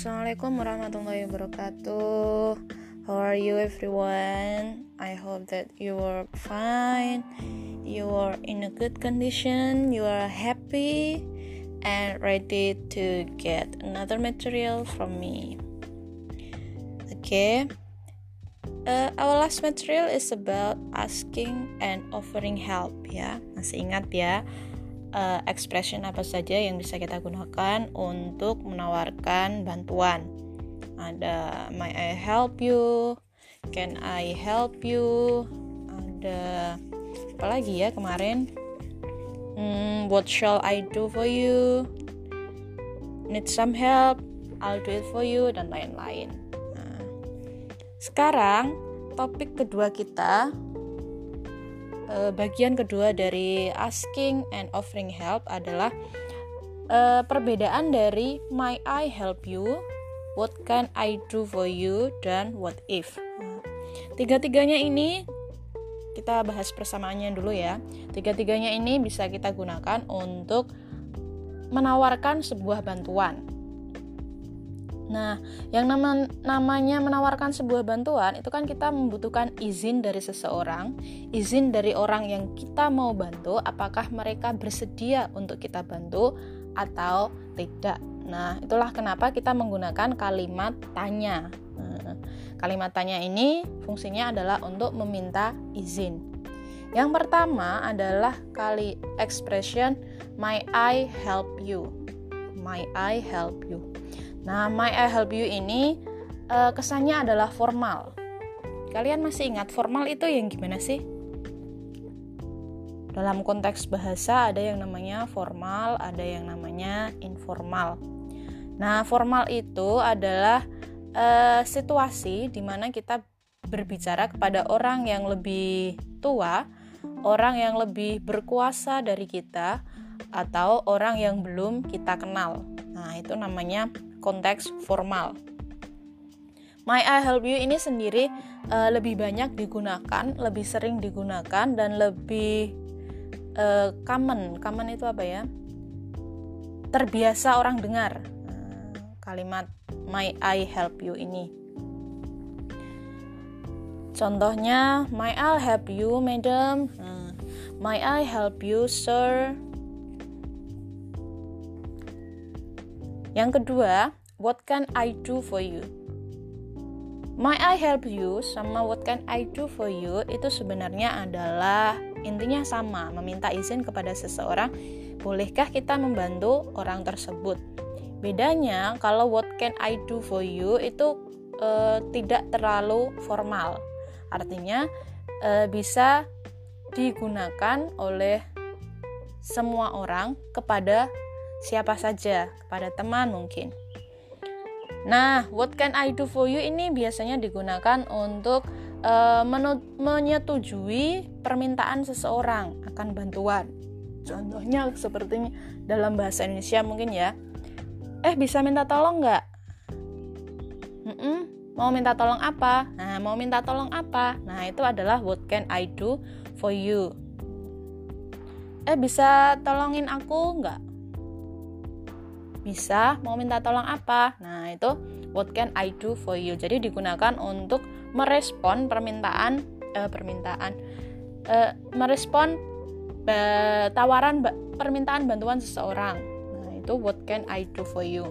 Assalamualaikum warahmatullahi wabarakatuh. How are you everyone? I hope that you are fine. You are in a good condition. You are happy and ready to get another material from me. Okay. Uh, our last material is about asking and offering help ya. Masih ingat ya? Uh, expression apa saja yang bisa kita gunakan untuk menawarkan bantuan. Ada may I help you? Can I help you? Ada apa lagi ya kemarin? Hmm, what shall I do for you? Need some help? I'll do it for you dan lain-lain. Nah, sekarang topik kedua kita uh, bagian kedua dari asking and offering help adalah uh, perbedaan dari my I help you, what can I do for you, dan what if. Nah, tiga-tiganya ini kita bahas persamaannya dulu ya. Tiga-tiganya ini bisa kita gunakan untuk menawarkan sebuah bantuan. Nah, yang nama, namanya menawarkan sebuah bantuan itu kan kita membutuhkan izin dari seseorang, izin dari orang yang kita mau bantu, apakah mereka bersedia untuk kita bantu atau tidak. Nah, itulah kenapa kita menggunakan kalimat tanya. Nah, kalimat tanya ini fungsinya adalah untuk meminta izin. Yang pertama adalah kali expression my I help you. My I help you. Nah, my I help you ini uh, kesannya adalah formal. Kalian masih ingat formal itu yang gimana sih? Dalam konteks bahasa ada yang namanya formal, ada yang namanya informal. Nah, formal itu adalah uh, situasi di mana kita berbicara kepada orang yang lebih tua, orang yang lebih berkuasa dari kita, atau orang yang belum kita kenal. Nah, itu namanya konteks formal. My I help you ini sendiri uh, lebih banyak digunakan, lebih sering digunakan dan lebih uh, common. Common itu apa ya? Terbiasa orang dengar uh, kalimat my I help you ini. Contohnya, my I help you, madam. Uh, my I help you, sir. Yang kedua, what can I do for you? My I help you sama what can I do for you itu sebenarnya adalah intinya sama, meminta izin kepada seseorang, bolehkah kita membantu orang tersebut? Bedanya kalau what can I do for you itu e, tidak terlalu formal. Artinya e, bisa digunakan oleh semua orang kepada siapa saja, kepada teman mungkin. Nah, what can I do for you ini biasanya digunakan untuk uh, menyetujui permintaan seseorang akan bantuan. Contohnya seperti dalam bahasa Indonesia mungkin ya. Eh, bisa minta tolong nggak? Mm -mm, mau minta tolong apa? Nah, mau minta tolong apa? Nah, itu adalah what can I do for you. Eh, bisa tolongin aku nggak? Bisa mau minta tolong apa. Nah itu what can I do for you? Jadi digunakan untuk merespon permintaan uh, permintaan uh, merespon uh, tawaran permintaan bantuan seseorang. Nah itu what can I do for you?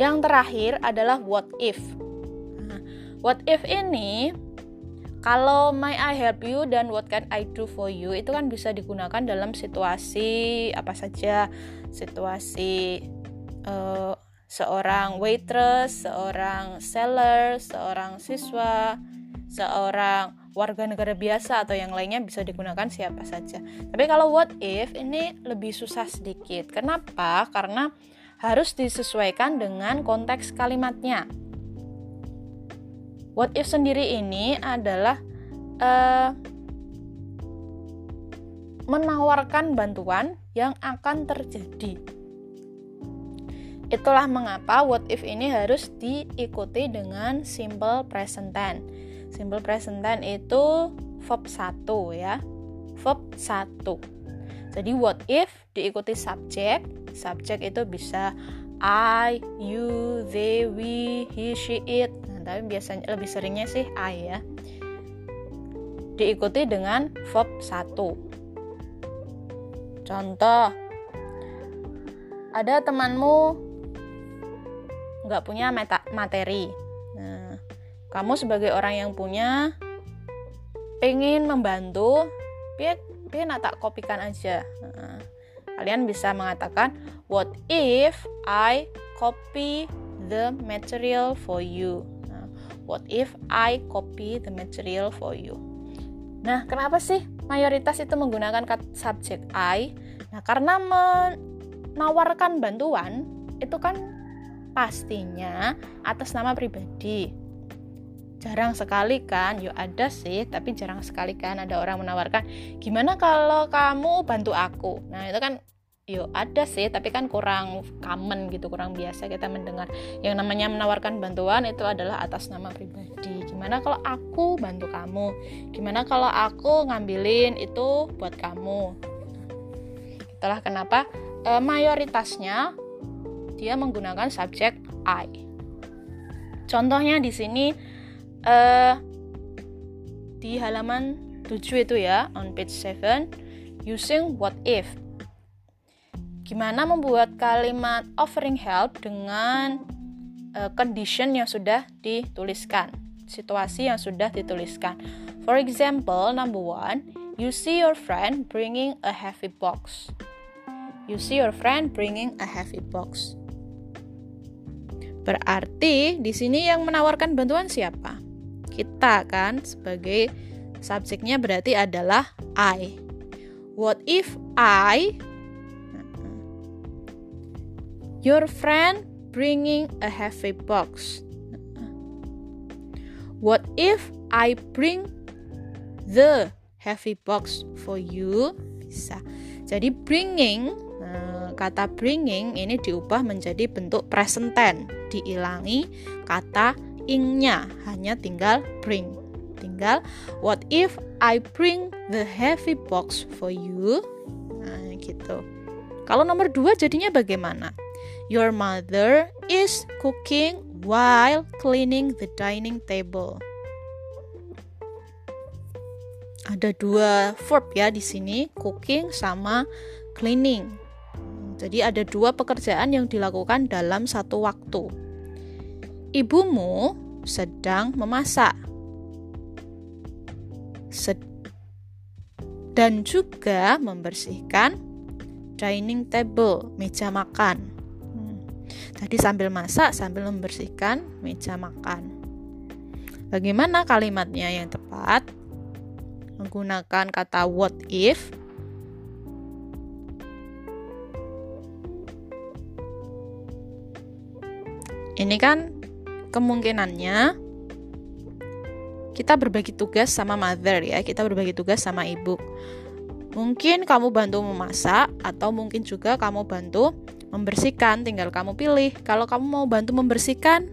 Yang terakhir adalah what if. Nah, what if ini kalau my I help you dan what can I do for you itu kan bisa digunakan dalam situasi apa saja, situasi uh, seorang waitress, seorang seller, seorang siswa, seorang warga negara biasa atau yang lainnya bisa digunakan siapa saja. Tapi kalau what if ini lebih susah sedikit. Kenapa? Karena harus disesuaikan dengan konteks kalimatnya. What if sendiri ini adalah uh, menawarkan bantuan yang akan terjadi. Itulah mengapa what if ini harus diikuti dengan simple present tense. Simple present tense itu verb 1 ya. Verb 1. Jadi what if diikuti subjek. Subjek itu bisa I, you, they, we, he, she, it. Tapi biasanya lebih seringnya sih I ya. Diikuti dengan verb satu. Contoh, ada temanmu nggak punya materi. Nah, kamu sebagai orang yang punya pengen membantu, biar biar tak kopikan aja. Nah, kalian bisa mengatakan what if I copy the material for you. What if I copy the material for you? Nah, kenapa sih mayoritas itu menggunakan subjek I? Nah, karena menawarkan bantuan itu kan pastinya atas nama pribadi jarang sekali kan yuk ada sih tapi jarang sekali kan ada orang menawarkan gimana kalau kamu bantu aku nah itu kan yuk ada sih tapi kan kurang common gitu kurang biasa kita mendengar. Yang namanya menawarkan bantuan itu adalah atas nama pribadi. Gimana kalau aku bantu kamu? Gimana kalau aku ngambilin itu buat kamu? Itulah kenapa e, mayoritasnya dia menggunakan subjek I. Contohnya di sini uh, di halaman 7 itu ya on page 7 using what if gimana membuat kalimat offering help dengan uh, condition yang sudah dituliskan situasi yang sudah dituliskan for example number one you see your friend bringing a heavy box you see your friend bringing a heavy box Berarti di sini yang menawarkan bantuan siapa? kita kan sebagai subjeknya berarti adalah I. What if I your friend bringing a heavy box? What if I bring the heavy box for you? Bisa. Jadi bringing eh, kata bringing ini diubah menjadi bentuk present tense, diilangi kata ingnya hanya tinggal bring tinggal what if I bring the heavy box for you nah gitu kalau nomor dua jadinya bagaimana your mother is cooking while cleaning the dining table ada dua verb ya di sini cooking sama cleaning jadi ada dua pekerjaan yang dilakukan dalam satu waktu ibumu sedang memasak. Sed dan juga membersihkan dining table, meja makan. Tadi sambil masak, sambil membersihkan meja makan. Bagaimana kalimatnya yang tepat? Menggunakan kata what if ini kan kemungkinannya kita berbagi tugas sama mother ya, kita berbagi tugas sama ibu. Mungkin kamu bantu memasak atau mungkin juga kamu bantu membersihkan, tinggal kamu pilih. Kalau kamu mau bantu membersihkan,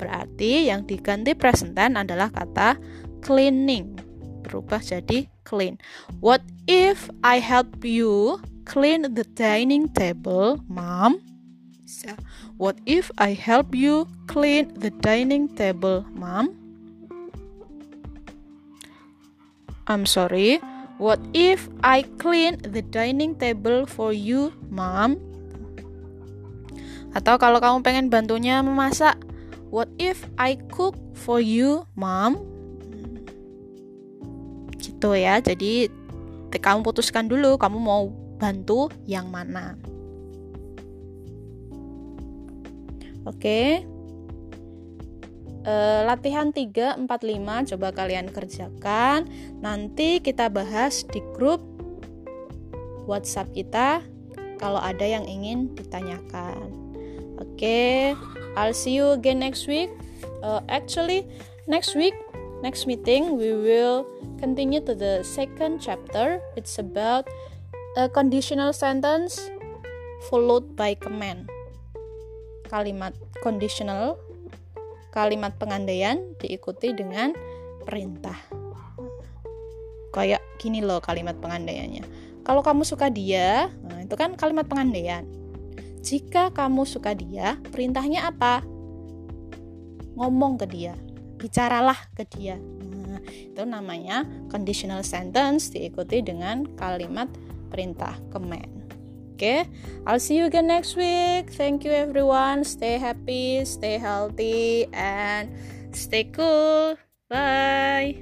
berarti yang diganti present tense adalah kata cleaning. Berubah jadi clean. What if I help you clean the dining table, mom? What if I help you clean the dining table, mom? I'm sorry. What if I clean the dining table for you, mom? Atau kalau kamu pengen bantunya memasak, what if I cook for you, mom? Gitu ya. Jadi kamu putuskan dulu kamu mau bantu yang mana. Oke. Uh, latihan 3 4 5 coba kalian kerjakan. Nanti kita bahas di grup WhatsApp kita kalau ada yang ingin ditanyakan. Oke, okay, I'll see you again next week. Uh, actually, next week, next meeting we will continue to the second chapter. It's about a conditional sentence followed by command kalimat conditional, kalimat pengandaian diikuti dengan perintah. Kayak gini loh kalimat pengandaiannya. Kalau kamu suka dia, nah itu kan kalimat pengandaian. Jika kamu suka dia, perintahnya apa? Ngomong ke dia, bicaralah ke dia. Nah, itu namanya conditional sentence diikuti dengan kalimat perintah command. Okay? I'll see you again next week. Thank you everyone. Stay happy, stay healthy, and stay cool. Bye.